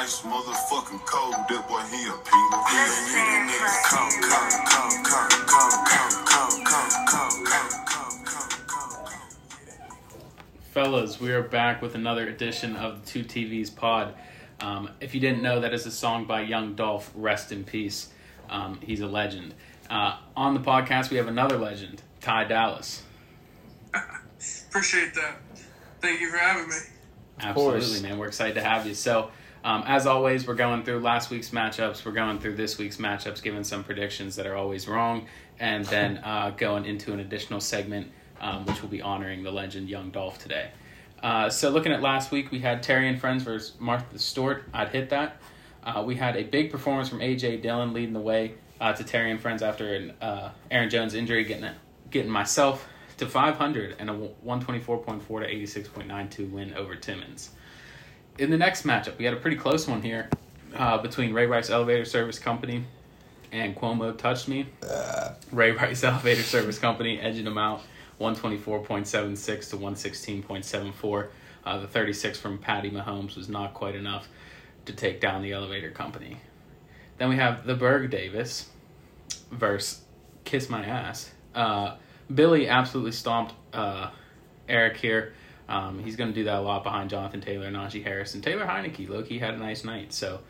ice motherfucking cold. That boy, he a pink. He a nigga. Come, come, come, come, come, come, come, come, come, come. Fellas, we are back with another edition of the Two TVs pod. Um, if you didn't know, that is a song by Young Dolph. Rest in peace. Um, he's a legend. Uh, on the podcast, we have another legend, Ty Dallas. Appreciate that. Thank you for having me. Absolutely, course. man. We're excited to have you. So, um, as always, we're going through last week's matchups. We're going through this week's matchups, giving some predictions that are always wrong, and then uh, going into an additional segment, um, which will be honoring the legend Young Dolph today. Uh, so, looking at last week, we had Terry and Friends versus Martha Stewart. I'd hit that. Uh, we had a big performance from AJ Dillon leading the way uh, to Terry and Friends after an uh, Aaron Jones injury, getting it, getting myself to 500 and a 124.4 to 86.92 win over Timmons. In the next matchup, we had a pretty close one here uh, between Ray Rice Elevator Service Company and Cuomo Touched Me. Ray Rice Elevator Service Company edging them out 124.76 to 116.74. Uh, the 36 from Patty Mahomes was not quite enough to take down the elevator company. Then we have the Berg Davis versus Kiss My Ass. Uh, Billy absolutely stomped uh, Eric here. Um, he's going to do that a lot behind Jonathan Taylor Najee Harris. And Taylor Heinicke, Loki had a nice night. So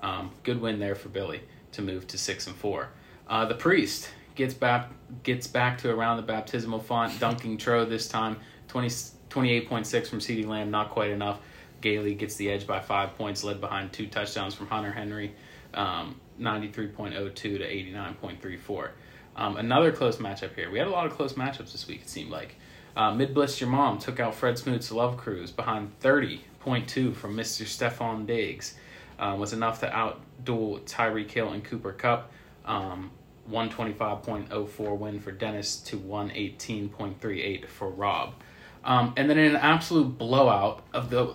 um, good win there for Billy to move to 6 and 4. Uh, the Priest gets back gets back to around the baptismal font, dunking Tro this time. 20, 28.6 from CeeDee Lamb, not quite enough. Gailey gets the edge by five points, led behind two touchdowns from Hunter Henry, um, 93.02 to 89.34. Um, another close matchup here. We had a lot of close matchups this week, it seemed like. Uh, Mid Bliss Your Mom took out Fred Smoot's Love Cruise behind 30.2 from Mr. Stefon Diggs. Uh, was enough to outduel Tyreek Hill and Cooper Kupp. Um, 125.04 win for Dennis to 118.38 for Rob. Um, and then in an absolute blowout of the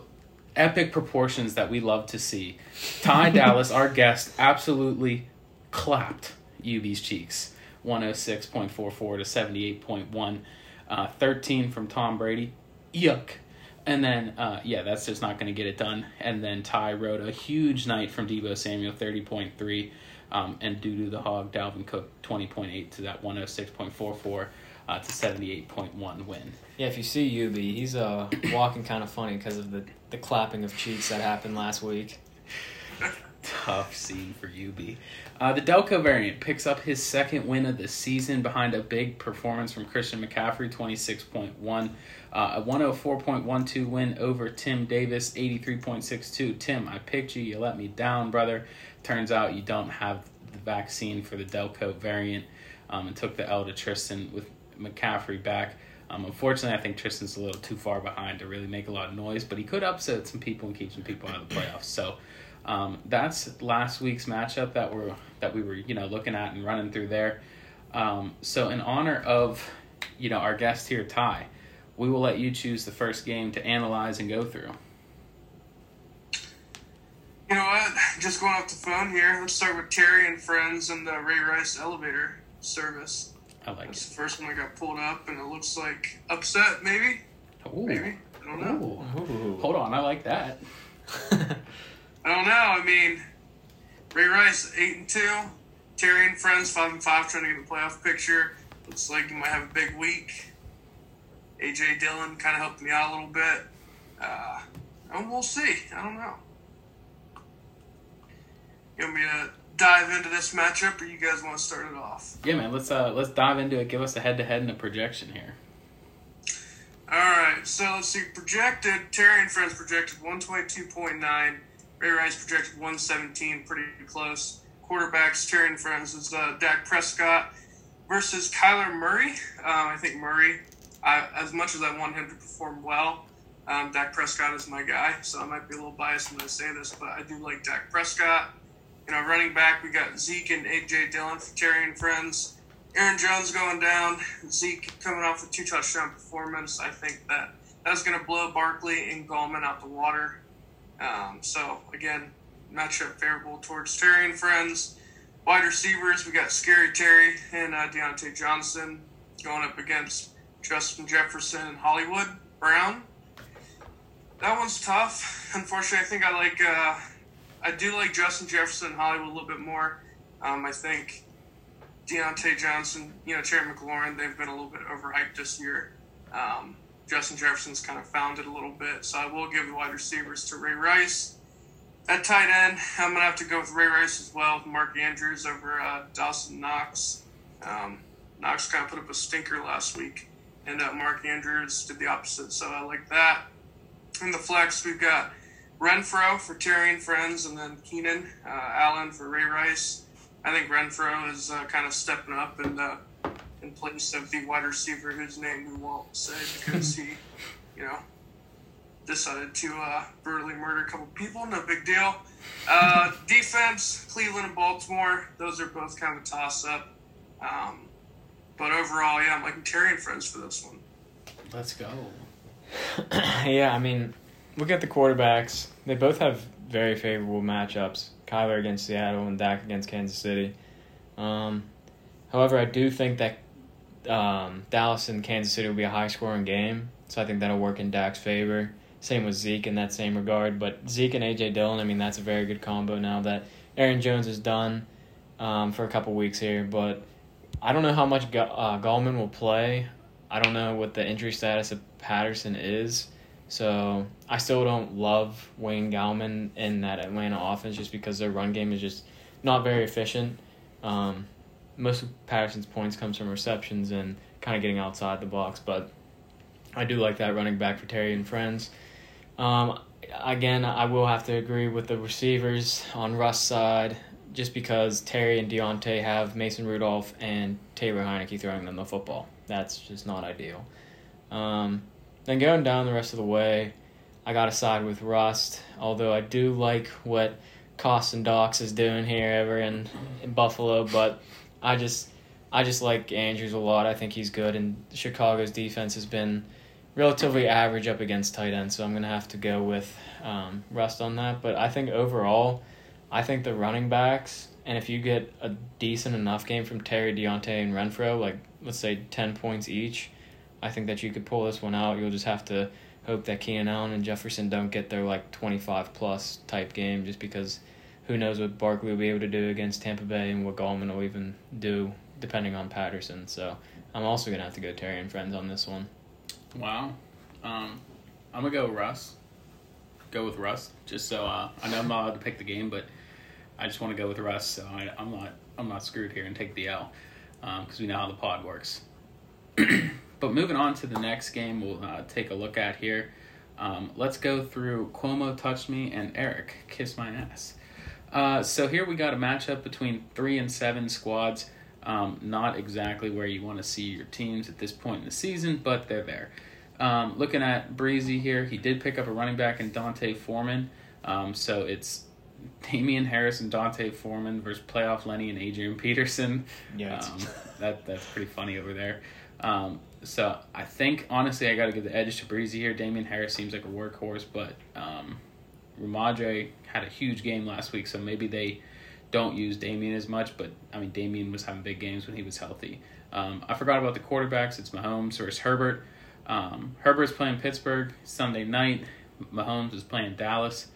epic proportions that we love to see, Ty Dallas, our guest, absolutely clapped UB's cheeks. 106.44 to 78.1. Uh, 13 from Tom Brady. Yuck. And then, uh, yeah, that's just not going to get it done. And then Ty wrote a huge night from Deebo Samuel, 30.3. Um, and due to the hog, Dalvin Cook, 20.8 to that 106.44 uh, to 78.1 win. Yeah, if you see UB, he's uh, walking kind of funny because of the, the clapping of cheeks that happened last week. Tough scene for UB. Uh, the Delco variant picks up his second win of the season behind a big performance from Christian McCaffrey, 26.1. Uh, a 104.12 win over Tim Davis, 83.62. Tim, I picked you. You let me down, brother. Turns out you don't have the vaccine for the Delco variant um, and took the L to Tristan with McCaffrey back. Um, unfortunately, I think Tristan's a little too far behind to really make a lot of noise, but he could upset some people and keep some people out of the playoffs. So um, that's last week's matchup that we're that we were you know looking at and running through there. Um, so in honor of you know our guest here, Ty, we will let you choose the first game to analyze and go through. You know what? Just going off the phone here. Let's start with Terry and Friends and the Ray Rice elevator service. I like That's it. the first one I got pulled up, and it looks like upset, maybe. Ooh. Maybe. I don't know. Ooh. Ooh. Hold on, I like that. I don't know. I mean, Ray Rice eight and two, Terry and Friends five and five, trying to get a playoff picture. Looks like you might have a big week. AJ Dillon kind of helped me out a little bit. Uh, and we'll see. I don't know. You want me to dive into this matchup, or you guys want to start it off? Yeah, man. Let's uh let's dive into it. Give us a head to head and a projection here. All right, so let's see. Projected Terry and Friends projected one twenty two point nine. Ray Rice projected one seventeen, pretty close. Quarterbacks Terry and Friends is uh, Dak Prescott versus Kyler Murray. Um, I think Murray, I, as much as I want him to perform well, um, Dak Prescott is my guy. So I might be a little biased when I say this, but I do like Dak Prescott. You know, running back we got Zeke and AJ Dillon for Terry and Friends. Aaron Jones going down. Zeke coming off a two touchdown performance. I think that that's going to blow Barkley and Gallman out the water. Um, so again, matchup favorable towards Terry and friends. Wide receivers, we got Scary Terry and uh, Diontae Johnson going up against Justin Jefferson and Hollywood Brown. That one's tough. Unfortunately, I think I like uh, I do like Justin Jefferson and Hollywood a little bit more. Um, I think Diontae Johnson, you know, Terry McLaurin, they've been a little bit overhyped this year. Um, Justin Jefferson's kind of found it a little bit, so I will give the wide receivers to Ray Rice. At tight end, I'm gonna have to go with Ray Rice as well. Mark Andrews over uh, Dawson Knox. Um, Knox kind of put up a stinker last week, and uh, Mark Andrews did the opposite, so I like that. In the flex, we've got Renfrow for Terry and Friends, and then Keenan uh, Allen for Ray Rice. I think Renfrow is uh, kind of stepping up and uh, in place of the wide receiver whose name we won't say because he, you know, decided to uh, brutally murder a couple people. No big deal. Uh, defense, Cleveland and Baltimore. Those are both kind of a toss up. Um, but overall, yeah, I'm like Terry and Friends for this one. Let's go. yeah, I mean, look at the quarterbacks. They both have very favorable matchups. Kyler against Seattle and Dak against Kansas City. Um, however, I do think that um, Dallas and Kansas City will be a high scoring game, so I think that'll work in Dak's favor. Same with Zeke in that same regard. But Zeke and AJ Dillon, I mean, that's a very good combo now that Aaron Jones is done um, for a couple weeks here. But I don't know how much uh, Gallman will play. I don't know what the injury status of Patterson is. So I still don't love Wayne Gallman in that Atlanta offense just because their run game is just not very efficient. Um, most of Patterson's points comes from receptions and kind of getting outside the box, but I do like that running back for Terry and friends. Um, again, I will have to agree with the receivers on Russ' side just because Terry and Diontae have Mason Rudolph and Taylor Heinicke throwing them the football. That's just not ideal. Um, then going down the rest of the way, I got to side with Russ, although I do like what Dawson Knox is doing here ever in, in Buffalo, but I just I just like Andrews a lot. I think he's good, and Chicago's defense has been relatively average up against tight ends, so I'm gonna have to go with um, Russ on that. But I think overall, I think the running backs, and if you get a decent enough game from Terry, Diontae, and Renfrow, like let's say ten points each, I think that you could pull this one out. You'll just have to hope that Keenan Allen and Jefferson don't get their like twenty five plus type game, just because who knows what Barkley will be able to do against Tampa Bay and what Gallman will even do depending on Patterson. So I'm also gonna have to go Terry and friends on this one. Wow. Um, I'm gonna go Russ. Go with Russ, just so uh, I know I'm not allowed to pick the game, but I just want to go with Russ, so I, I'm not I'm not screwed here and take the L because we know how the pod works. but moving on to the next game, we'll uh, take a look at here. Um, let's go through Cuomo touched me and Eric kiss my ass. Uh, so here we got a matchup between three and seven squads. Um, not exactly where you want to see your teams at this point in the season, but they're there. Um, looking at Breezy here, he did pick up a running back in D'Onta Foreman. Um, so it's Damien Harris and D'Onta Foreman versus playoff Lenny and Adrian Peterson. Yeah, Um, that that's pretty funny over there. Um, so I think honestly I got to give the edge to Breezy here. Damien Harris seems like a workhorse, but um, Rhamondre had a huge game last week, so maybe they don't use Damien as much. But I mean, Damien was having big games when he was healthy. Um, I forgot about the quarterbacks. It's Mahomes versus Herbert. Um, Herbert's playing Pittsburgh Sunday night. Mahomes is playing Dallas.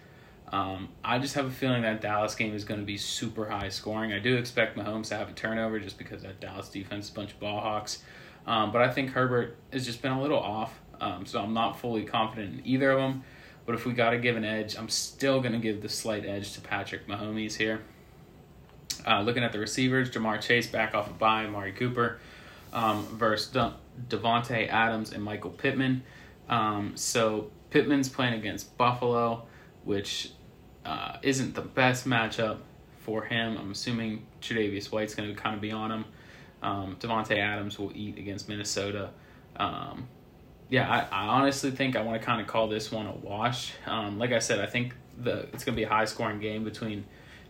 Um, I just have a feeling that Dallas game is going to be super high scoring. I do expect Mahomes to have a turnover just because that Dallas defense is a bunch of ball hawks. Um, but I think Herbert has just been a little off, um, so I'm not fully confident in either of them. But if we got to give an edge, I'm still going to give the slight edge to Patrick Mahomes here. Uh, looking at the receivers, Ja'Marr Chase back off a of bye, Mari Cooper um, versus De- Davante Adams and Michael Pittman. Um, so Pittman's playing against Buffalo, which uh, isn't the best matchup for him. I'm assuming Tre'Davious White's going to kind of be on him. Um, Davante Adams will eat against Minnesota. Um, yeah, I, I honestly think I want to kind of call this one a wash. Um, like I said, I think the it's going to be a high scoring game between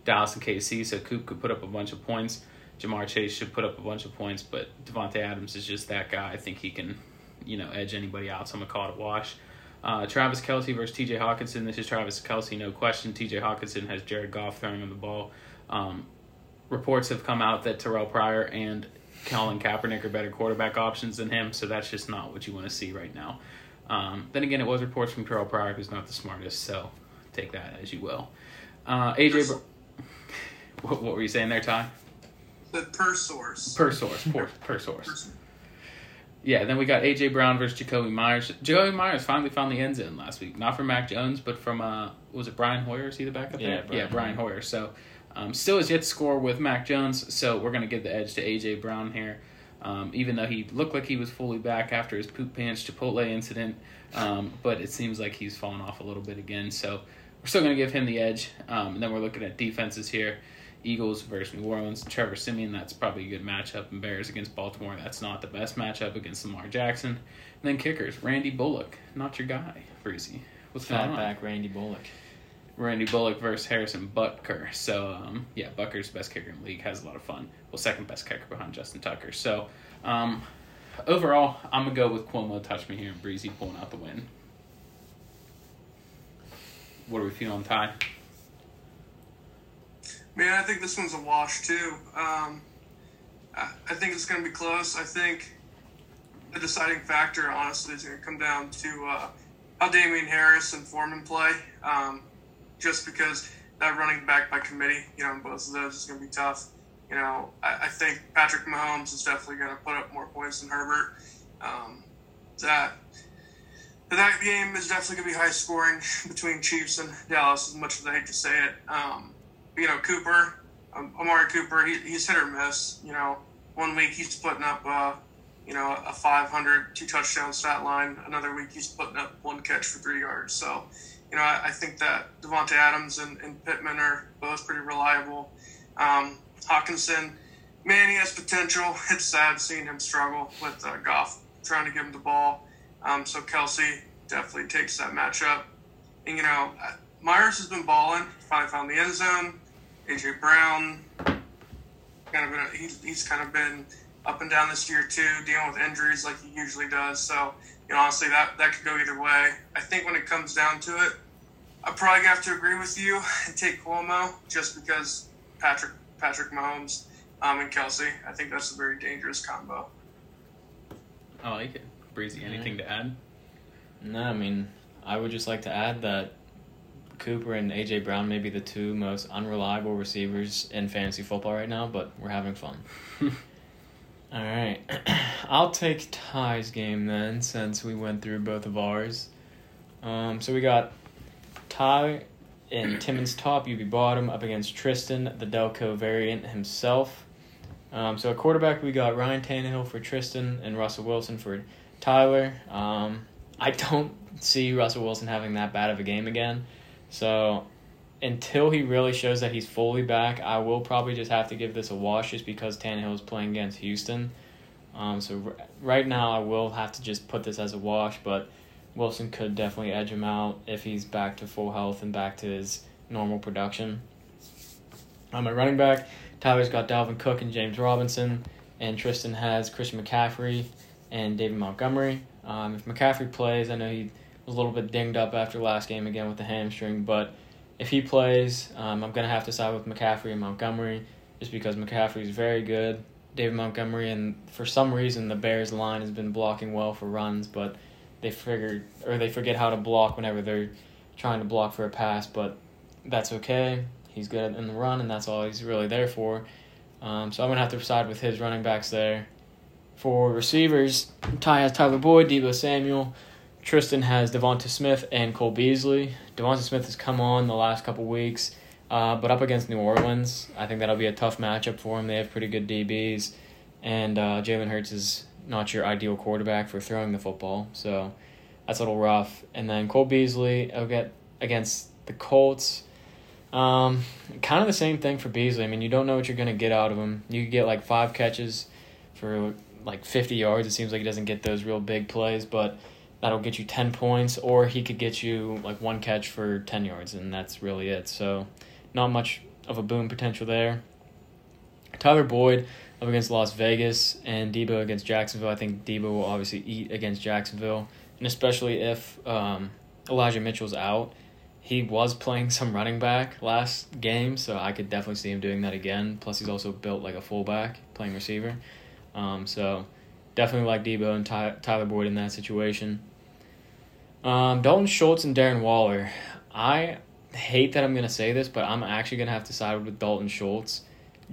Dallas and KC, so Coop could put up a bunch of points. Ja'Marr Chase should put up a bunch of points, but Davante Adams is just that guy. I think he can, you know, edge anybody out. So I'm gonna call it a wash. Uh, Travis Kelce versus T.J. Hockenson. This is Travis Kelce, no question. T.J. Hockenson has Jared Goff throwing him the ball. Um, reports have come out that Terrelle Pryor and Colin Kaepernick are better quarterback options than him, so that's just not what you want to see right now. Um, then again, it was reports from Terrelle Pryor, who's not the smartest, so take that as you will. Uh, AJ. Br- what, what were you saying there, Ty? The per source. Per source. Per, per source. Yeah, then we got AJ Brown versus Jakobi Meyers. Jakobi Meyers finally found the end zone last week, not from Mac Jones, but from uh, was it Brian Hoyer? Is he the backup? Yeah, there? Brian yeah, Brian Hoyer. So um, still has yet to score with Mac Jones, so we're gonna give the edge to AJ Brown here. Um, even though he looked like he was fully back after his poop pants Chipotle incident, um, but it seems like he's fallen off a little bit again. So we're still gonna give him the edge. Um, and then we're looking at defenses here. Eagles versus New Orleans. Trevor Siemian, that's probably a good matchup. And Bears against Baltimore, that's not the best matchup against Lamar Jackson. And then kickers, Randy Bullock, not your guy, Breezy. What's going on? Fatback Randy Bullock. Randy Bullock versus Harrison Butker. So, um, yeah, Butker's best kicker in the league, has a lot of fun. Well, second best kicker behind Justin Tucker. So, um, overall, I'm going to go with Cuomo touch me here and Breezy pulling out the win. What are we feeling, Ty? Man, I think this one's a wash too. Um, I, I think it's going to be close. I think the deciding factor, honestly, is going to come down to uh, how Damien Harris and Foreman play. Um, just because that running back by committee, you know, both of those is going to be tough. You know, I, I think Patrick Mahomes is definitely going to put up more points than Herbert. Um, that that game is definitely going to be high scoring between Chiefs and Dallas, as much as I hate to say it. Um, you know, Cooper, um, Amari Cooper, he, he's hit or miss. You know, one week he's putting up, uh, you know, a 500, two touchdown stat line. Another week he's putting up one catch for three yards. So, you know, I, I think that Davante Adams and, and Pittman are both pretty reliable. Um, Hockenson, man, he has potential. It's sad seeing him struggle with uh, Goff trying to give him the ball. Um, so Kelce definitely takes that matchup. And, you know, uh, Meyers has been balling. Finally found the end zone. AJ Brown, kind of been, he's, he's kind of been up and down this year too, dealing with injuries like he usually does. So, you know, honestly, that that could go either way. I think when it comes down to it, I'm probably gonna have to agree with you and take Cuomo just because Patrick Patrick Mahomes um, and Kelce. I think that's a very dangerous combo. I like it. Breezy, anything to add? No, I mean, I would just like to add that Cooper and AJ Brown may be the two most unreliable receivers in fantasy football right now, but we're having fun. All right, I'll take Ty's game then, since we went through both of ours. Um, so we got Ty in Timmons top, UB bottom, up against Tristan, the Delco variant himself. Um, so at quarterback, we got Ryan Tannehill for Tristan and Russell Wilson for Tyler. Um, I don't see Russell Wilson having that bad of a game again. So until he really shows that he's fully back, I will probably just have to give this a wash just because Tannehill is playing against Houston. Um, so r- right now, I will have to just put this as a wash, but Wilson could definitely edge him out if he's back to full health and back to his normal production. Um, at running back, Tyler's got Dalvin Cook and James Robinson, and Tristan has Christian McCaffrey and David Montgomery. Um, if McCaffrey plays, I know he was a little bit dinged up after last game again with the hamstring, but if he plays, um, I'm going to have to side with McCaffrey and Montgomery just because McCaffrey is very good. David Montgomery, and for some reason, the Bears line has been blocking well for runs, but they figured or they forget how to block whenever they're trying to block for a pass, but that's okay. He's good in the run, and that's all he's really there for. Um, so I'm to have to side with his running backs there. For receivers, Ty has Tyler Boyd, Deebo Samuel. Tristan has Devonta Smith and Cole Beasley. Devonta Smith has come on the last couple weeks, uh, but up against New Orleans, I think that'll be a tough matchup for him. They have pretty good DBs, and uh, Jalen Hurts is not your ideal quarterback for throwing the football, so that's a little rough. And then Cole Beasley get against the Colts. Um, kind of the same thing for Beasley. I mean, you don't know what you're gonna get out of him. You get like five catches for like 50 yards. It seems like he doesn't get those real big plays, but that'll get you 10 points, or he could get you like one catch for 10 yards, and that's really it. So, not much of a boom potential there. Tyler Boyd up against Las Vegas and Deebo against Jacksonville. I think Deebo will obviously eat against Jacksonville, and especially if um, Elijah Mitchell's out. He was playing some running back last game, so I could definitely see him doing that again. Plus, he's also built like a fullback, playing receiver. Um, so, definitely like Deebo and Ty- Tyler Boyd in that situation. Um, Dalton Schultz and Darren Waller. I hate that I'm gonna say this, but I'm actually gonna have to side with Dalton Schultz,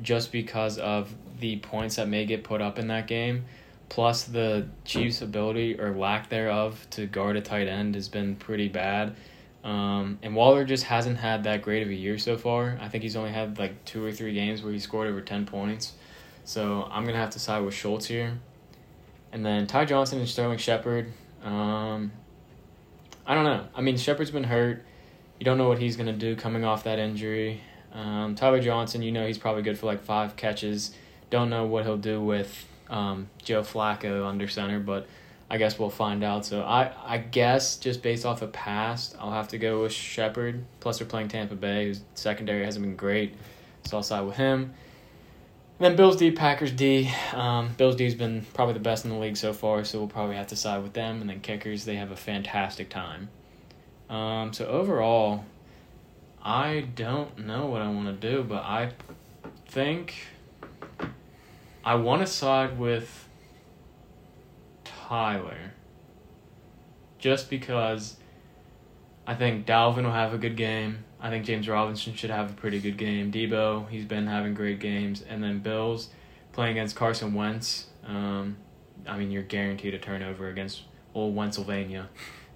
just because of the points that may get put up in that game, plus the Chiefs' ability or lack thereof to guard a tight end has been pretty bad. Um, and Waller just hasn't had that great of a year so far. I think he's only had like two or three games where he scored over ten points. So I'm gonna have to side with Schultz here. And then Ty Johnson and Sterling Shepard. Um, I don't know. I mean, Shepard's been hurt. You don't know what he's gonna do coming off that injury. Um, Tyler Johnson, you know he's probably good for like five catches. Don't know what he'll do with um, Joe Flacco under center, but I guess we'll find out. So I, I guess just based off of past, I'll have to go with Shepard. Plus, they're playing Tampa Bay, whose secondary hasn't been great, so I'll side with him. And then Bills D, Packers D. Um, Bills D's been probably the best in the league so far, so we'll probably have to side with them. And then kickers, they have a fantastic time. Um, so overall, I don't know what I want to do, but I think I want to side with Tyler. Just because I think Dalvin will have a good game. I think James Robinson should have a pretty good game. Deebo, he's been having great games. And then Bills playing against Carson Wentz. Um, I mean, you're guaranteed a turnover against old Pennsylvania.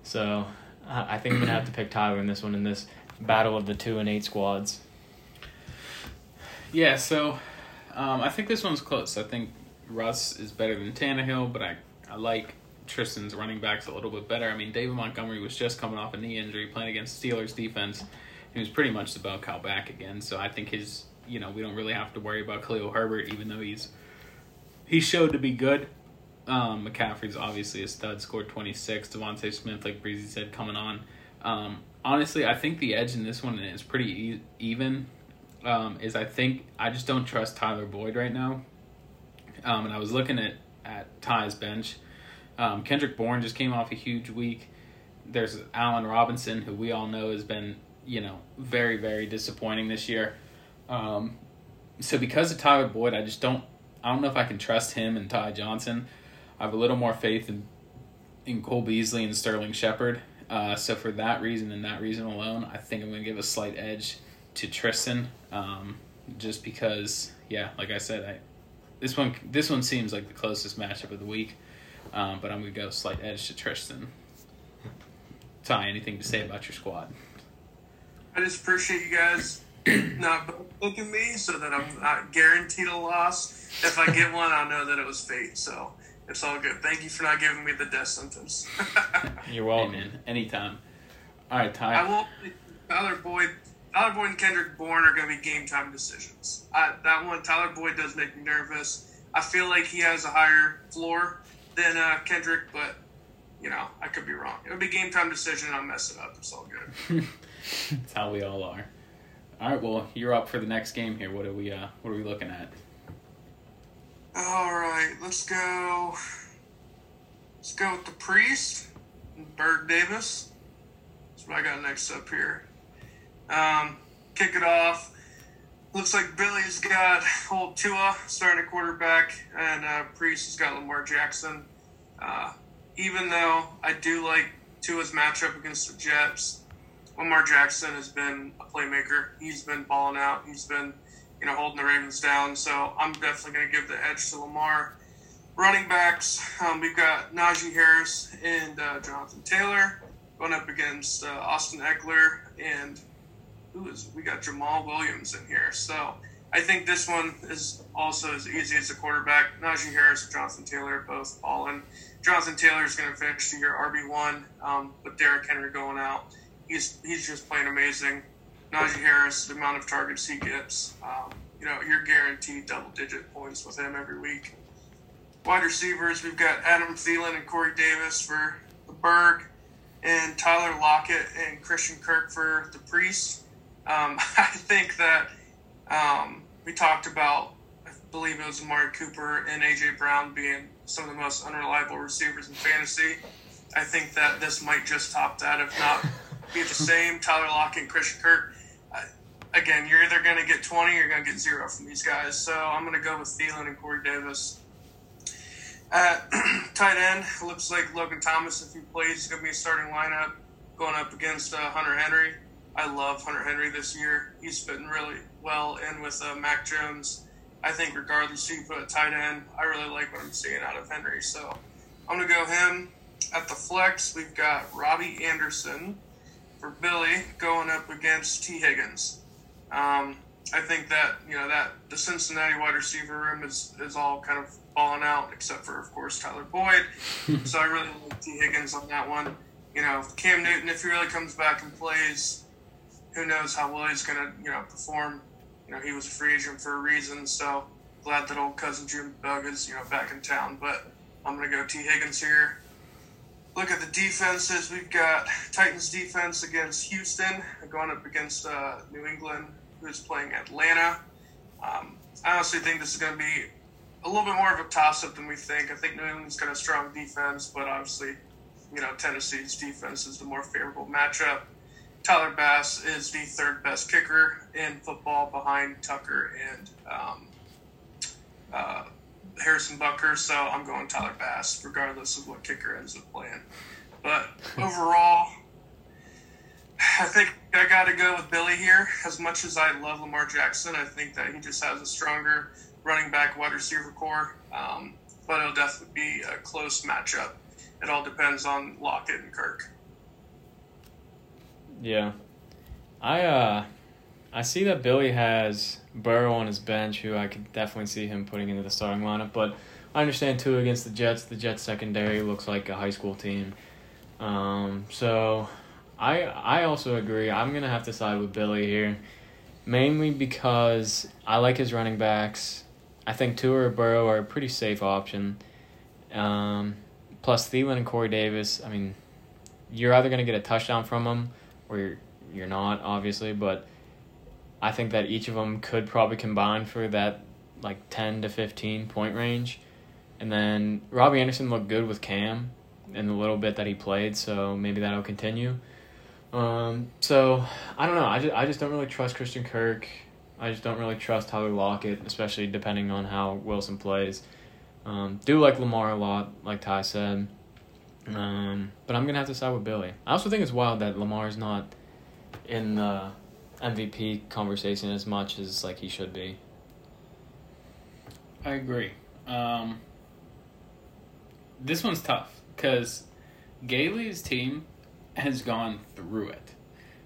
So I think I'm going to have to pick Tyler in this one in this battle of the two and eight squads. Yeah, so um, I think this one's close. I think Russ is better than Tannehill, but I, I like Tristan's running backs a little bit better. I mean, David Montgomery was just coming off a knee injury playing against Steelers defense. He was pretty much the bell cow back again, so I think his, you know, we don't really have to worry about Khalil Herbert, even though he's he showed to be good. Um, McCaffrey's obviously a stud, scored 26. DeVonta Smith, like Breezy said, coming on. Um, honestly, I think the edge in this one is pretty e- even. Um, is I think I just don't trust Tyler Boyd right now. Um, and I was looking at at Ty's bench. Um, Kendrick Bourne just came off a huge week. There's Allen Robinson, who we all know has been you know very very disappointing this year. Um, so because of Tyler Boyd, I just don't I don't know if I can trust him and Ty Johnson. I have a little more faith in in Cole Beasley and Sterling Shepard. Uh, so for that reason and that reason alone, I think I'm going to give a slight edge to Tristan, um, just because, yeah, like I said, I this one this one seems like the closest matchup of the week, um, but I'm going to go slight edge to Tristan. Ty, anything to say about your squad? I just appreciate you guys not looking me so that I'm not guaranteed a loss. If I get one, I'll know that it was fate. So it's all good. Thank you for not giving me the death sentence. You're welcome. man, anytime. All right, Ty. I will. Tyler Boyd, Tyler Boyd and Kendrick Bourne are going to be game time decisions. I, that one, Tyler Boyd does make me nervous. I feel like he has a higher floor than uh, Kendrick, but you know I could be wrong. It'll be game time decision. I'll mess it up. It's all good. That's how we all are. All right, well, you're up for the next game here. What are we? Uh, what are we looking at? All right, let's go. Let's go with the priest, Berg Davis. That's what I got next up here. Um, kick it off. Looks like Billy's got old Tua starting at quarterback, and uh, Priest has got Lamar Jackson. Uh, even though I do like Tua's matchup against the Jets, Lamar Jackson has been a playmaker. He's been balling out. He's been, you know, holding the Ravens down. So I'm definitely going to give the edge to Lamar. Running backs, um, we've got Najee Harris and uh, Jonathan Taylor going up against uh, Austin Ekeler and who is we got Jamaal Williams in here. So I think this one is also as easy as a quarterback. Najee Harris and Jonathan Taylor both balling. Jonathan Taylor is going to finish the year RB one um, with Derrick Henry going out. He's he's just playing amazing. Najee Harris, the amount of targets he gets, um, you know, you're guaranteed double digit points with him every week. Wide receivers, we've got Adam Thielen and Corey Davis for the Berg, and Tyler Lockett and Christian Kirk for the Priest. Um, I think that um, we talked about, I believe it was Amari Cooper and AJ Brown being some of the most unreliable receivers in fantasy. I think that this might just top that, if not be the same. Tyler Lockett and Christian Kirk. Again, you're either going to get 20 or you're going to get zero from these guys. So I'm going to go with Thielen and Corey Davis. At tight end, looks like Logan Thomas, if he plays, is going to be a starting lineup going up against uh, Hunter Henry. I love Hunter Henry this year. He's fitting really well in with uh, Mac Jones. I think regardless who you put a tight end, I really like what I'm seeing out of Henry. So I'm gonna go him. At the flex, we've got Robbie Anderson for Billy going up against Tee Higgins. Um, I think that you know that the Cincinnati wide receiver room is is all kind of falling out, except for of course Tyler Boyd. so I really like Tee Higgins on that one. You know, Cam Newton, if he really comes back and plays, who knows how well he's gonna you know perform. You know, he was a free agent for a reason, so glad that old cousin Jim Bug is you know back in town. But I'm gonna go Tee Higgins here. Look at the defenses. We've got Titans defense against Houston, going up against uh, New England who's playing Atlanta. Um, I honestly think this is going to be a little bit more of a toss up than we think. I think New England's got a strong defense, but obviously, you know, Tennessee's defense is the more favorable matchup. Tyler Bass is the third best kicker in football behind Tucker and um, uh, Harrison Butker, so I'm going Tyler Bass, regardless of what kicker ends up playing. But overall, I think I got to go with Billy here. As much as I love Lamar Jackson, I think that he just has a stronger running back wide receiver core. Um, but it'll definitely be a close matchup. It all depends on Lockett and Kirk. Yeah. I uh I see that Billy has Burrow on his bench, who I could definitely see him putting into the starting lineup, but I understand too against the Jets, the Jets secondary looks like a high school team. Um, so I I also agree. I'm gonna have to side with Billy here, mainly because I like his running backs. I think Tua or Burrow are a pretty safe option. Um, plus Thielen and Corey Davis. I mean, you're either gonna get a touchdown from them, or you're you're not, obviously. But I think that each of them could probably combine for that like ten to fifteen point range. And then Robbie Anderson looked good with Cam in the little bit that he played, so maybe that'll continue. Um, so I don't know. I just I just don't really trust Christian Kirk. I just don't really trust Tyler Lockett, especially depending on how Wilson plays. Um, do like Lamar a lot, like Ty said. Um, but I'm gonna have to side with Billy. I also think it's wild that Lamar is not in the MVP conversation as much as like he should be. I agree. Um, this one's tough because Gailey's team has gone through it.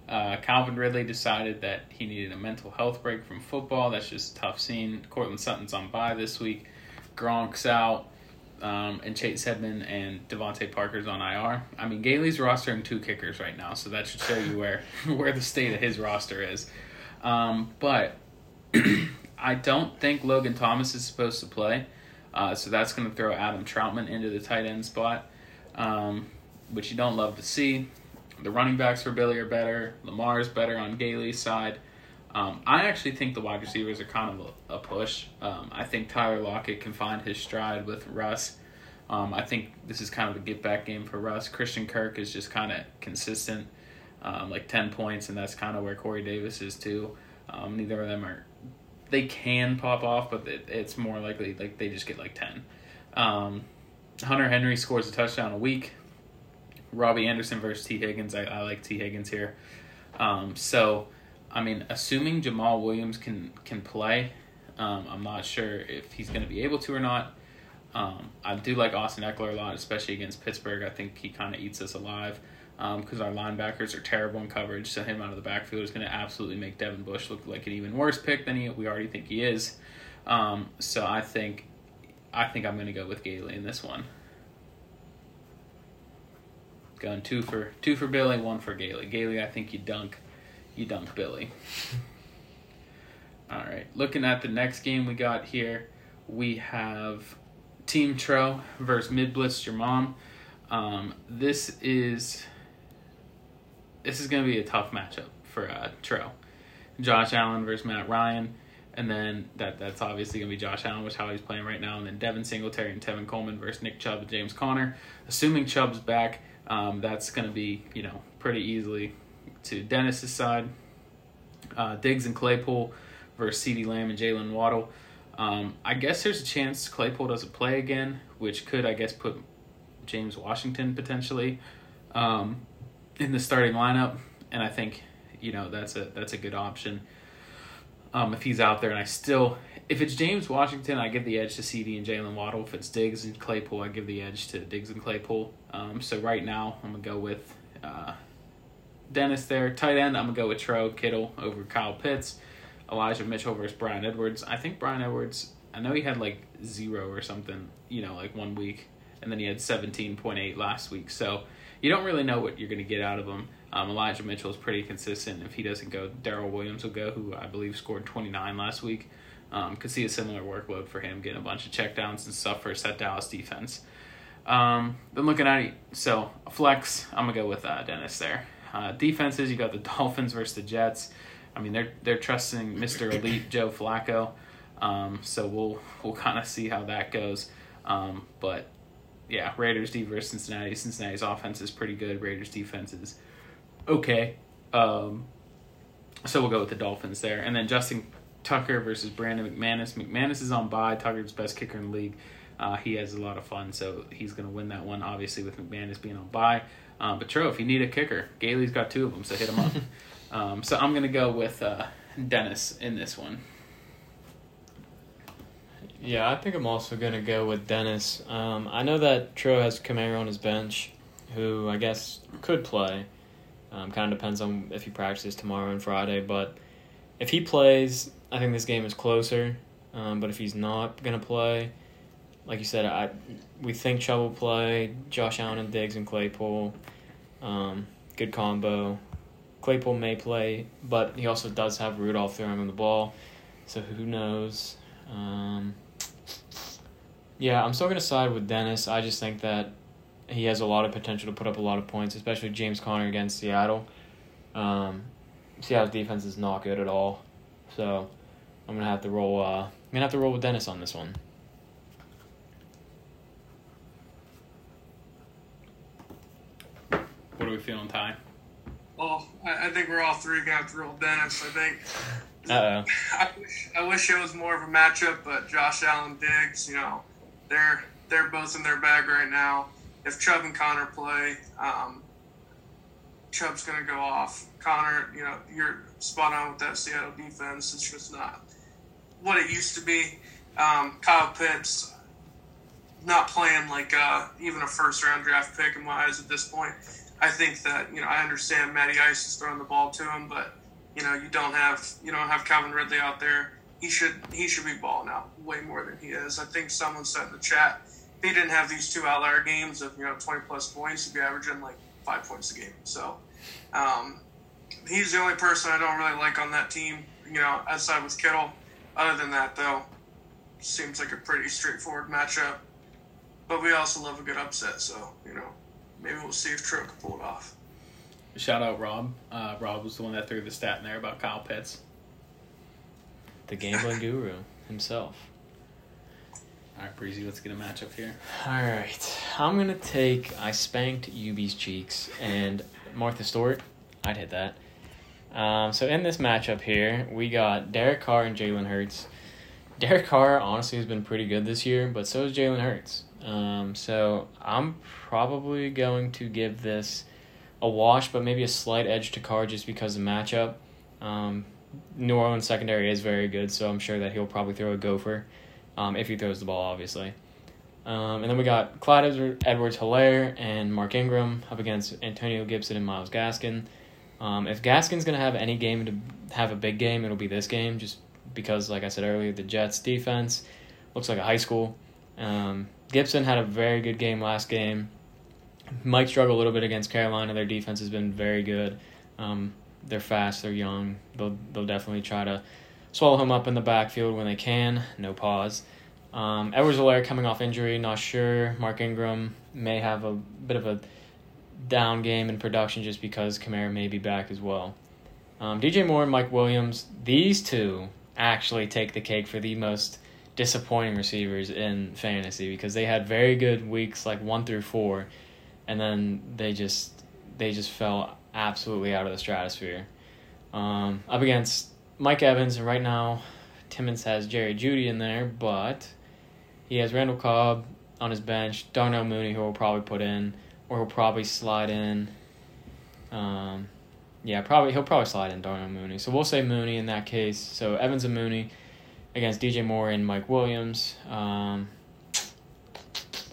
Uh, Calvin Ridley decided that he needed a mental health break from football. That's just tough scene. Courtland Sutton's on bye this week. Gronk's out. Um, and Chase Edmond and DeVante Parker's on IR. I mean, Gailey's rostering two kickers right now, so that should show you where where the state of his roster is. Um, but I don't think Logan Thomas is supposed to play, uh, so that's going to throw Adam Trautman into the tight end spot, um, which you don't love to see. The running backs for Billy are better. Lamar's better on Gailey's side. Um, I actually think the wide receivers are kind of a, a push. Um, I think Tyler Lockett can find his stride with Russ. Um, I think this is kind of a get back game for Russ. Christian Kirk is just kind of consistent, um, like 10 points, and that's kind of where Corey Davis is too. Um, neither of them are, they can pop off, but it, it's more likely like they just get like 10. Um, Hunter Henry scores a touchdown a week. Robbie Anderson versus Tee Higgins. I, I like Tee Higgins here. so, I mean, assuming Jamaal Williams can can play, um, I'm not sure if he's going to be able to or not. Um, I do like Austin Ekeler a lot, especially against Pittsburgh. I think he kind of eats us alive because um, our linebackers are terrible in coverage. So him out of the backfield is going to absolutely make Devin Bush look like an even worse pick than he we already think he is. Um, so I think I think I'm going to go with Gailey in this one. Going two for two for Billy, one for Gailey. Gailey, I think you dunk you dunk Billy. All right, looking at the next game we got here, we have Team Tro versus Mid Blitz Your Mom. Um, this is this is going to be a tough matchup for uh, Tro. Josh Allen versus Matt Ryan, and then that that's obviously going to be Josh Allen, which is how he's playing right now, and then Devin Singletary and Tevin Coleman versus Nick Chubb and James Conner. Assuming Chubb's back, um, that's going to be you know pretty easily to Dennis's side. Uh, Diggs and Claypool versus CeeDee Lamb and Jaylen Waddle. Um, I guess there's a chance Claypool doesn't play again, which could, I guess, put James Washington potentially um, in the starting lineup. And I think you know that's a that's a good option. Um, if he's out there, and I still, if it's James Washington, I give the edge to CeeDee and Jaylen Waddle. If it's Diggs and Claypool, I give the edge to Diggs and Claypool. Um, so right now, I'm gonna go with uh, Dennis there. Tight end, I'm gonna go with Tro Kittle over Kyle Pitts. Elijah Mitchell versus Bryan Edwards. I think Bryan Edwards. I know he had like zero or something, you know, like one week, and then he had seventeen point eight last week. So you don't really know what you're to get out of him. Um, Elijah Mitchell is pretty consistent. If he doesn't go, Daryl Williams will go, who I believe scored 29 last week. Um, could see a similar workload for him, getting a bunch of checkdowns and stuff for that Dallas defense. Um, then looking at it, so flex, I'm gonna go with uh, Dennis there. Uh, defenses, you got the Dolphins versus the Jets. I mean, they're they're trusting Mr. Elite Joe Flacco, um, so we'll we'll kind of see how that goes. Um, but yeah, Raiders D versus Cincinnati. Cincinnati's offense is pretty good. Raiders defense is okay. Um, so we'll go with the Dolphins there. And then Justin Tucker versus Brandon McManus. McManus is on bye. Tucker's best kicker in the league. Uh, he has a lot of fun, so he's going to win that one, obviously, with McManus being on bye. Um, but Tro, if you need a kicker, Gailey's got two of them, so hit him up. um, so I'm going to go with uh, Dennis in this one. Yeah, I think I'm also gonna go with Dennis. Um, I know that Tro has Kamara on his bench, who I guess could play. Um, kind of depends on if he practices tomorrow and Friday, but if he plays, I think this game is closer. Um, but if he's not gonna play, like you said, I we think Chubb will play. Josh Allen and Diggs and Claypool, um, good combo. Claypool may play, but he also does have Rudolph throwing him the ball, so who knows? Um, yeah, I'm still gonna side with Dennis. I just think that he has a lot of potential to put up a lot of points, especially James Conner against Seattle. Um, Seattle's defense is not good at all, so I'm gonna have to roll. Uh, I'm gonna have to roll with Dennis on this one. What are we feeling, Ty? Well, I, I think we're all three gonna have to roll Dennis. I think. Uh oh. I wish, I wish it was more of a matchup, but Josh Allen, Diggs, you know, they're they're both in their bag right now. If Chubb and Conner play, um, Chubb's gonna go off. Conner, you know, you're spot on with that Seattle defense. It's just not what it used to be. Um, Kyle Pitts not playing like uh, even a first round draft pick in my eyes at this point. I think that you know I understand Matty Ice is throwing the ball to him, but you know you don't have you don't have Calvin Ridley out there. He should he should be balling out way more than he is. I think someone said in the chat if he didn't have these two outlier games of you know twenty plus points, he'd be averaging like five points a game. So um, he's the only person I don't really like on that team. You know, outside with Kittle. Other than that, though, seems like a pretty straightforward matchup. But we also love a good upset, so you know maybe we'll see if Tro can pull it off. Shout out Rob. Uh, Rob was the one that threw the stat in there about Kyle Pitts. The gambling guru himself. All right, Breezy, let's get a matchup here. All right, I'm gonna take. I spanked UB's cheeks and Martha Stewart. I'd hit that. Um, so in this matchup here, we got Derek Carr and Jalen Hurts. Derek Carr honestly has been pretty good this year, but so is Jalen Hurts. Um, so I'm probably going to give this a wash, but maybe a slight edge to Carr just because of matchup. Um, New Orleans secondary is very good, so I'm sure that he'll probably throw a gopher um, if he throws the ball, obviously. Um, and then we got Clyde Edwards Helaire and Mark Ingram up against Antonio Gibson and Myles Gaskin. Um, if Gaskin's going to have any game to have a big game, it'll be this game, just because, like I said earlier, the Jets' defense looks like a high school. Um, Gibson had a very good game last game. Might struggle a little bit against Carolina. Their defense has been very good. Um, they're fast. They're young. They'll they'll definitely try to swallow him up in the backfield when they can. No pause. Um, Edwards Helaire coming off injury, not sure. Mark Ingram may have a bit of a down game in production just because Kamara may be back as well. Um, DJ Moore and Mike Williams, these two actually take the cake for the most disappointing receivers in fantasy because they had very good weeks like one through four, and then they just they just fell absolutely out of the stratosphere. Um, up against Mike Evans, and right now Timmons has Jerry Jeudy in there, but he has Randall Cobb on his bench, Darnell Mooney, who will probably put in, or he'll probably slide in. Um, yeah, probably he'll probably slide in Darnell Mooney. So we'll say Mooney in that case. So Evans and Mooney against DJ Moore and Mike Williams. Um,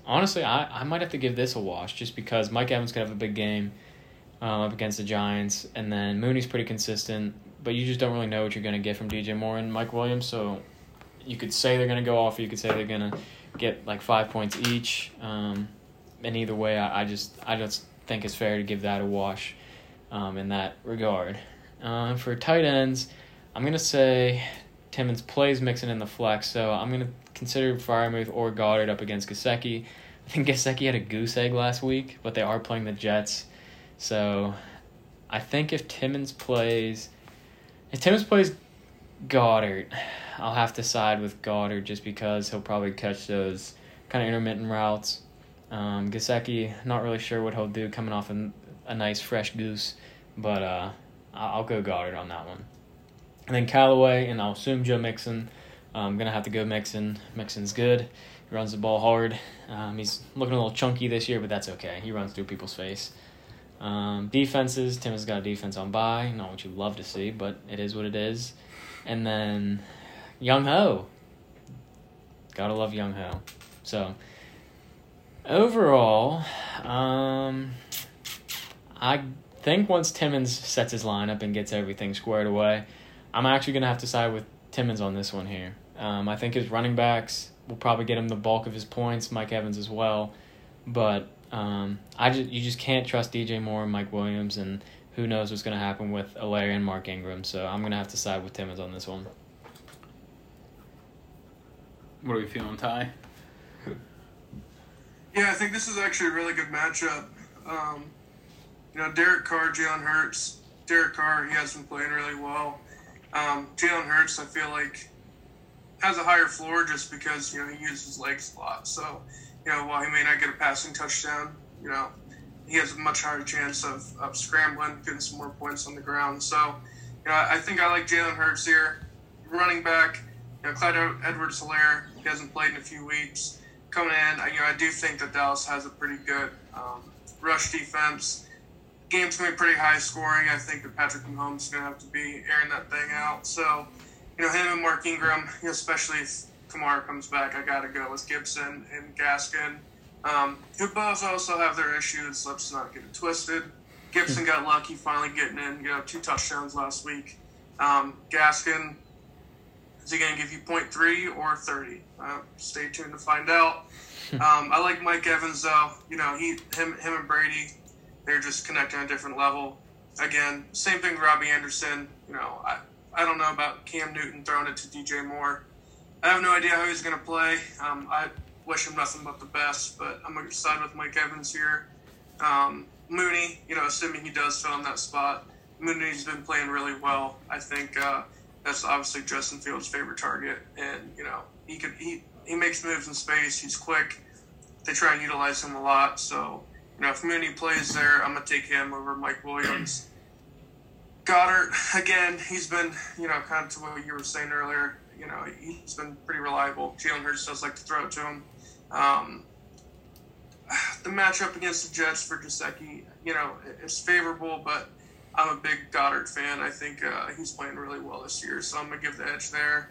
honestly, I, I might have to give this a wash just because Mike Evans could have a big game um, up against the Giants, and then Mooney's pretty consistent, but you just don't really know what you're going to get from DJ Moore and Mike Williams. So you could say they're going to go off, or you could say they're going to get like five points each. Um, and either way, I, I just I just think it's fair to give that a wash um, in that regard. Uh, for tight ends, I'm going to say Timmons plays mixing in the flex, so I'm going to consider Freiermuth or Goedert up against Gesicki. I think Gesicki had a goose egg last week, but they are playing the Jets. So I think if Timmons plays, if Timmons plays Goedert, I'll have to side with Goedert just because he'll probably catch those kind of intermittent routes. Um, Gesicki, not really sure what he'll do coming off a, a nice fresh goose, but uh, I'll go Goedert on that one. And then Callaway, and I'll assume Joe Mixon. I'm gonna have to go Mixon. Mixon's good. He runs the ball hard. Um, he's looking a little chunky this year, but that's okay. He runs through people's face. Um, defenses, Tim has got a defense on bye. Not what you'd love to see, but it is what it is. And then Young Ho. Gotta love Young Ho. So overall, um, I think once Timmons sets his lineup and gets everything squared away, I'm actually gonna have to side with Timmons on this one here. Um, I think his running backs will probably get him the bulk of his points, Mike Evans as well, but um, I just you just can't trust DJ Moore and Mike Williams, and who knows what's going to happen with Helaire and Mark Ingram. So I'm going to have to side with Timmons on this one. What are we feeling, Ty? Yeah, I think this is actually a really good matchup. Um, you know, Derek Carr, Jalen Hurts. Derek Carr, he has been playing really well. Um, Jalen Hurts, I feel like, has a higher floor just because you know he uses his legs a lot. So, you know, while he may not get a passing touchdown, you know, he has a much higher chance of, of scrambling, getting some more points on the ground. So, you know, I think I like Jalen Hurts here. Running back, you know, Clyde Edwards Helaire, he hasn't played in a few weeks. Coming in, you know, I do think that Dallas has a pretty good um, rush defense. Game's going to be pretty high scoring. I think that Patrick Mahomes is going to have to be airing that thing out. So, you know, him and Mark Ingram, you know, especially if Kamara comes back, I got to go with Gibson and Gaskin. Um, who both also have their issues. Let's not get it twisted. Gibson got lucky finally getting in, you know, two touchdowns last week. Um, Gaskin, is he going to give you 0.3 or 30? Uh, stay tuned to find out. Um, I like Mike Evans though. You know, he, him, him and Brady, they're just connecting on a different level. Again, same thing with Robbie Anderson. You know, I, I don't know about Cam Newton throwing it to DJ Moore. I have no idea how he's going to play. Um, I wish him nothing but the best, but I'm going to side with Mike Evans here. Um, Mooney, you know, assuming he does fill in that spot, Mooney's been playing really well. I think uh, that's obviously Justin Fields' favorite target, and you know, he could he he makes moves in space. He's quick. They try and utilize him a lot. So, you know, if Mooney plays there, I'm gonna take him over Mike Williams. Goedert, again, he's been, you know, kind of to what you were saying earlier. You know, he's been pretty reliable. Jalen Hurts does like to throw it to him. Um, the matchup against the Jets for Gesicki, you know, it's favorable, but I'm a big Goedert fan. I think uh, he's playing really well this year, so I'm gonna give the edge there.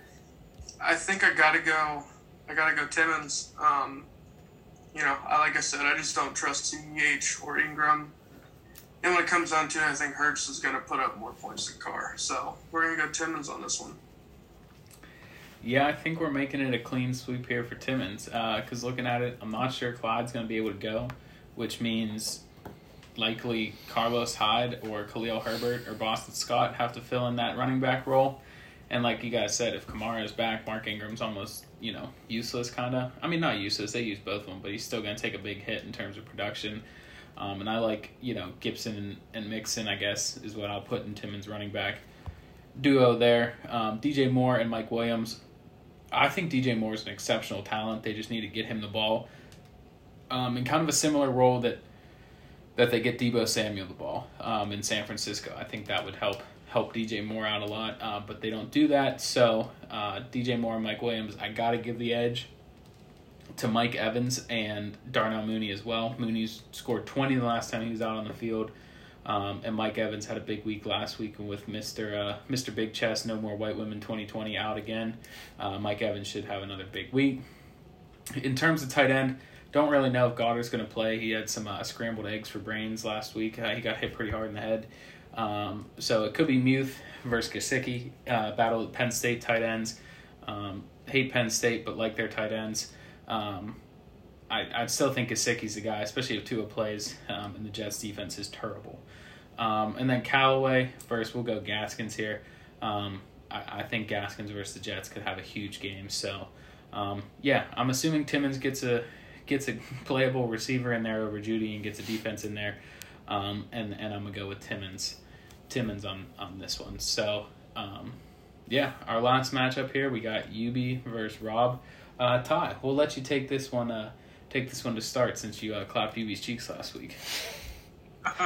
I think I gotta go. I gotta go Timmons. Um, you know, I, like I said, I just don't trust CEH or Ingram. And when it comes down to it, I think Hurts is going to put up more points than Carr. So we're going to go Timmons on this one. Yeah, I think we're making it a clean sweep here for Timmons. Because uh, looking at it, I'm not sure Clyde's going to be able to go, which means likely Carlos Hyde or Khalil Herbert or Boston Scott have to fill in that running back role. And like you guys said, if Kamara is back, Mark Ingram's almost, you know, useless kind of. I mean, not useless. They use both of them, but he's still going to take a big hit in terms of production. Um, and I like, you know, Gibson and, Mixon, I guess, is what I'll put in Timmons running back duo there. Um, DJ Moore and Mike Williams. I think DJ Moore is an exceptional talent. They just need to get him the ball. Um, in kind of a similar role that that they get Deebo Samuel the ball um, in San Francisco. I think that would help help DJ Moore out a lot, uh, but they don't do that. So uh, DJ Moore and Mike Williams, I got to give the edge to Mike Evans and Darnell Mooney as well. Mooney's scored 20 the last time he was out on the field. Um, and Mike Evans had a big week last week and with Mister uh, Mister Big Chest. No more white women 2020 out again. Uh, Mike Evans should have another big week. In terms of tight end, don't really know if Goedert's going to play. He had some uh, scrambled eggs for brains last week. Uh, he got hit pretty hard in the head. Um, so it could be Muth versus Gesicki. Uh, battle of Penn State tight ends. Um, hate Penn State, but like their tight ends. Um, I, I still think Gesicki's the guy, especially if Tua plays, um, and the Jets defense is terrible. Um, and then Callaway first, we'll go Gaskins here. Um, I, I think Gaskins versus the Jets could have a huge game. So, um, yeah, I'm assuming Timmons gets a gets a playable receiver in there over Jeudy and gets a defense in there. Um, and and I'm gonna go with Timmons, Timmons on on this one. So, um, yeah, our last matchup here we got UB versus Rob. Uh, Ty, we'll let you take this one. Uh, take this one to start since you uh, clapped UB's cheeks last week.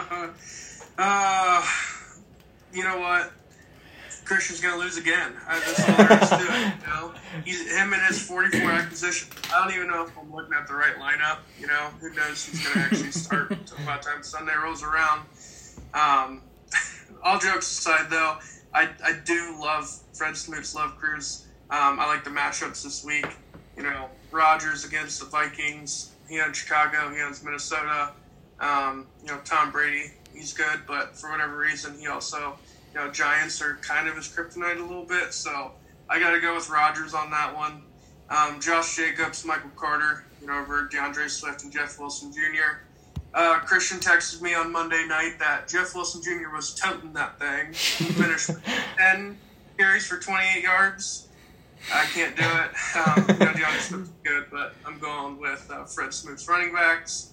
uh, you know what? Christian's gonna lose again. I, that's all there is to it. You know, he's him and his 44 acquisition. I don't even know if I'm looking at the right lineup. You know, who knows who's gonna actually start until the time Sunday rolls around. Um, all jokes aside, though, I I do love Fred Smoot's love Cruz. Um, I like the matchups this week. You know, Rodgers against the Vikings. He owns Chicago. He owns Minnesota. Um, you know, Tom Brady. He's good, but for whatever reason, he also you know, Giants are kind of his kryptonite a little bit, so I got to go with Rodgers on that one. Um, Josh Jacobs, Michael Carter, you know, over D'Andre Swift and Jeff Wilson Jr. Uh, Christian texted me on Monday night that Jeff Wilson Jr. was toting that thing. He finished 10 carries for 28 yards. I can't do it. Um, you know, D'Andre Swift is good, but I'm going with uh, Fred Smoot's running backs.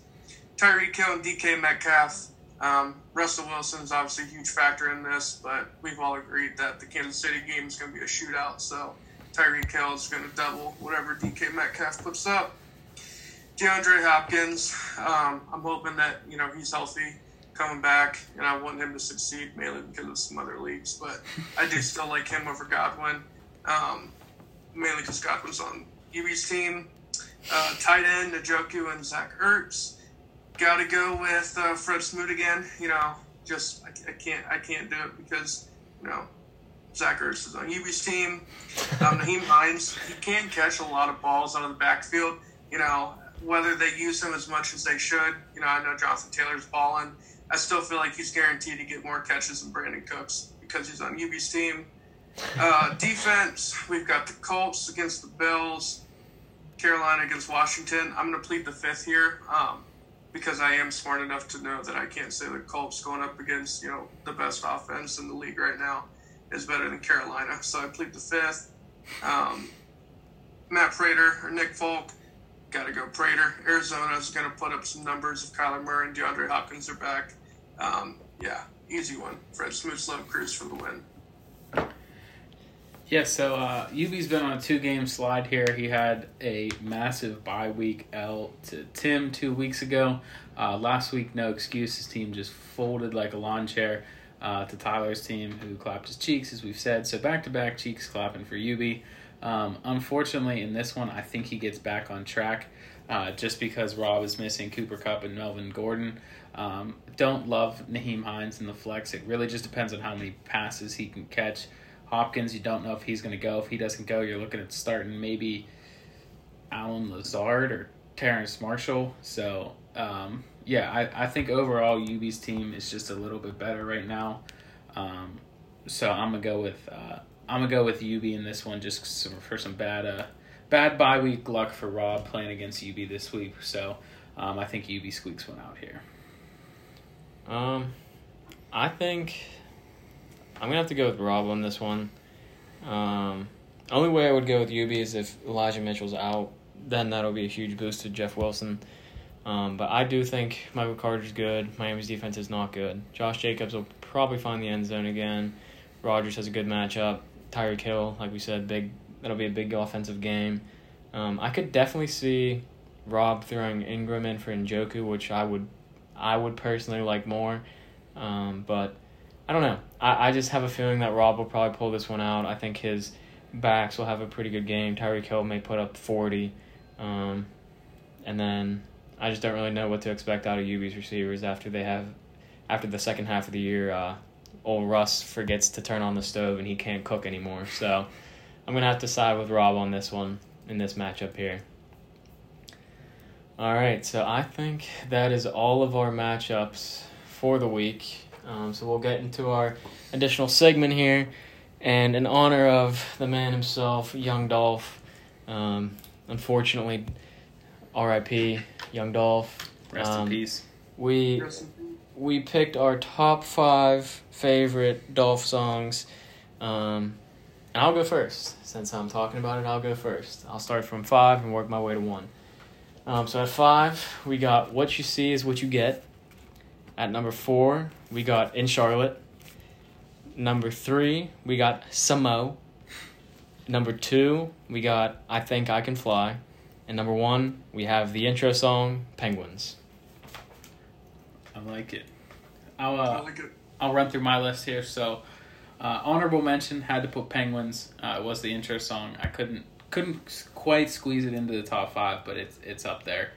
Tyreek Hill and DK Metcalf. Um, Russell Wilson is obviously a huge factor in this, but we've all agreed that the Kansas City game is going to be a shootout. So Tyreek Hill is going to double whatever DK Metcalf puts up. DeAndre Hopkins, um, I'm hoping that you know he's healthy coming back, and I want him to succeed mainly because of some other leagues. But I do still like him over Godwin, um, mainly because Godwin's on UB's team. Uh, tight end, Njoku and Zach Ertz. Got to go with uh, Fred Smoot again. You know, just I, I, can't I can't do it because you know Zach Ertz is on UB's team. Um, Nyheim Hines he can catch a lot of balls out of the backfield. You know, whether they use him as much as they should. You know, I know Jonathan Taylor's balling. I still feel like he's guaranteed to get more catches than Brandin Cooks because he's on UB's team. Uh, defense, we've got the Colts against the Bills, Carolina against Washington. I'm going to plead the fifth here um, because I am smart enough to know that I can't say the Colts going up against you know the best offense in the league right now is better than Carolina. So I plead the fifth. Um, Matt Prater or Nick Folk got to go Prater. Arizona is going to put up some numbers if Kyler Murray and DeAndre Hopkins are back. Um, yeah, easy one. Fred Smoot, Love Cruz for the win. Yeah, so uh, UB's been on a two game slide here. He had a massive bye week L to Tim two weeks ago. Uh, last week, no excuse. His team just folded like a lawn chair uh, to Tyler's team, who clapped his cheeks, as we've said. So back to back cheeks clapping for UB. Um, unfortunately, in this one, I think he gets back on track uh, just because Rob is missing Cooper Kupp and Melvin Gordon. Um, don't love Nyheim Hines in the flex. It really just depends on how many passes he can catch. Hopkins, you don't know if he's going to go. If he doesn't go, you're looking at starting maybe Allen Lazard or Terrace Marshall. So, um, yeah, I, I think overall UB's team is just a little bit better right now. Um, so I'm gonna go with uh, I'm gonna go with UB in this one just for some bad uh, bad bye week luck for Rob playing against UB this week. So um, I think UB squeaks one out here. Um, I think I'm gonna have to go with Rob on this one. Um, only way I would go with UB is if Elijah Mitchell's out. Then that'll be a huge boost to Jeff Wilson. Um, but I do think Michael Carter's good. Miami's defense is not good. Josh Jacobs will probably find the end zone again. Rodgers has a good matchup. Tyreek Hill, like we said, big. That'll be a big offensive game. Um, I could definitely see Rob throwing Ingram in for Njoku, which I would, I would personally like more. Um, but I don't know. I, I just have a feeling that Rob will probably pull this one out. I think his backs will have a pretty good game. Tyreek Hill may put up 40. Um, and then I just don't really know what to expect out of UB's receivers after they have after the second half of the year, uh, old Russ forgets to turn on the stove and he can't cook anymore. So I'm gonna have to side with Rob on this one in this matchup here. All right, so I think that is all of our matchups for the week. Um, so we'll get into our additional segment here, and in honor of the man himself, Young Dolph. Um, unfortunately, R.I.P. Young Dolph. Rest Um, in peace. We Rest in peace. we picked our top five favorite Dolph songs. Um, and I'll go first. Since I'm talking about it, I'll go first. I'll start from five and work my way to one. Um, so at five, we got What You See Is What You Get. At number four, we got In Charlotte. Number three, we got Samo. Number two, we got I Think I Can Fly. And number one, we have the intro song, Penguins. I like it. I'll I uh, like it. I'll run through my list here. So, uh, honorable mention had to put Penguins. Uh, was the intro song. I couldn't couldn't quite squeeze it into the top five, but it's it's up there.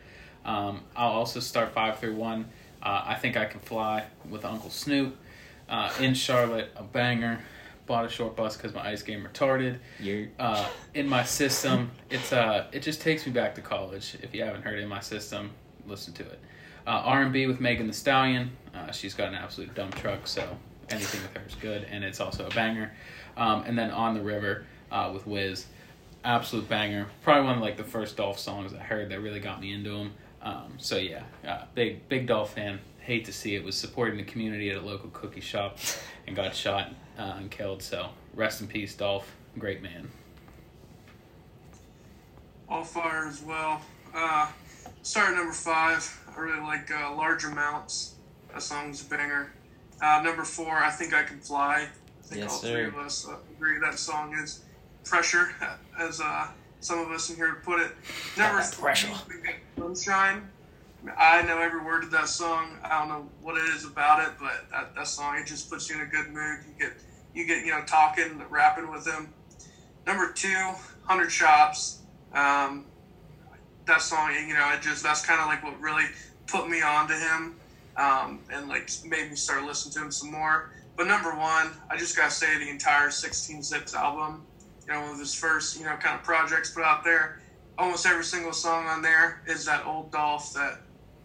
Um, I'll also start five through one. Uh, I think I can fly with Uncle Snoop. Uh, in Charlotte, a banger. Bought a short bus because my ice game retarded. Uh, in my system, it's uh, it just takes me back to college. If you haven't heard it, in my system, listen to it. Uh, R and B with Megan Thee Stallion. Uh, she's got an absolute dump truck, so anything with her is good, and it's also a banger. Um, and then On the River uh, with Wiz, absolute banger. Probably one of like the first Dolph songs I heard that really got me into him. Um, so yeah, uh, big big Dolph fan. Hate to see it. Was supporting the community at a local cookie shop and got shot uh, and killed. So rest in peace, Dolph. Great man. All fire as well. Uh, start number five. I really like uh, Large Amounts. That song's a banger. Uh, number four, I Think I Can Fly. I think Yes, all sir. three of us uh, agree that song is pressure, as uh, some of us in here put it. Never that pressure. three, we got Sunshine. I know every word of that song. I don't know what it is about it, but that, that song it just puts you in a good mood. You get you get you know talking, rapping with them. Number two, Hundred Shots. Um, that song, you know, it just that's kind of like what really put me onto him, um, and like made me start listening to him some more. But number one, I just gotta say the entire 16 Zips album, you know, one of his first, you know, kind of projects put out there. Almost every single song on there is that old Dolph that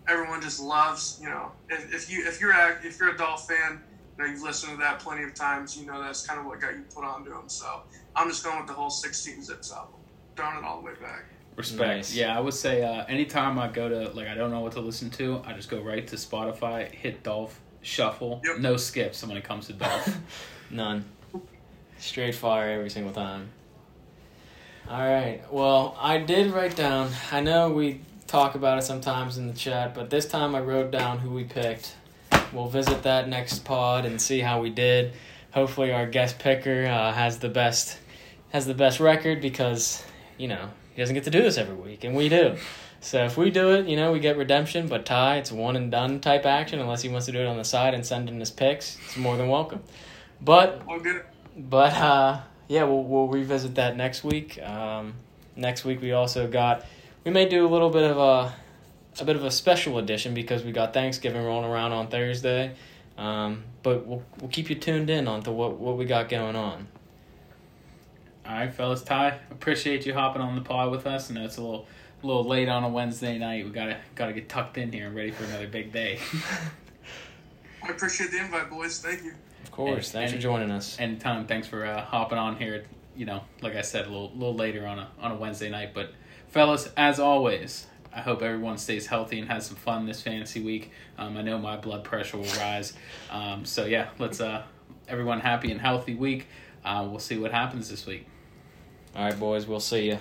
everyone just loves. You know, if, if you if you're a, if you're a Dolph fan, you know you've listened to that plenty of times. You know that's kind of what got you put onto him. So I'm just going with the whole 16 Zips album, throwing it all the way back. Respect. Nice. Yeah, I would say uh, anytime I go to like I don't know what to listen to, I just go right to Spotify, hit Dolph, shuffle, Yep. no skips when it comes to Dolph. None. Straight fire every single time. All right. Well, I did write down. I know we talk about it sometimes in the chat, but this time I wrote down who we picked. We'll visit that next pod and see how we did. Hopefully, our guest picker uh, has the best has the best record because you know he doesn't get to do this every week, and we do. So if we do it, you know, we get redemption. But Ty, it's one and done type action. Unless he wants to do it on the side and send in his picks, it's more than welcome. But I'll get. But uh, yeah, we'll we'll revisit that next week. Um, next week we also got we may do a little bit of a a bit of a special edition because we got Thanksgiving rolling around on Thursday. Um, but we'll we'll keep you tuned in on to what what we got going on. All right, fellas. Ty, appreciate you hopping on the pod with us. I know it's a little a little late on a Wednesday night. We gotta gotta get tucked in here and ready for another big day. I appreciate the invite, boys. Thank you. Of course, And- thanks for joining us. And Tom, Thanks for uh, hopping on here. You know, like I said, a little little later on a on a Wednesday night. But fellas, as always, I hope everyone stays healthy and has some fun this fantasy week. Um, I know my blood pressure will rise. Um, so yeah, let's uh, everyone happy and healthy week. Uh, we'll see what happens this week. All right, boys, we'll see you.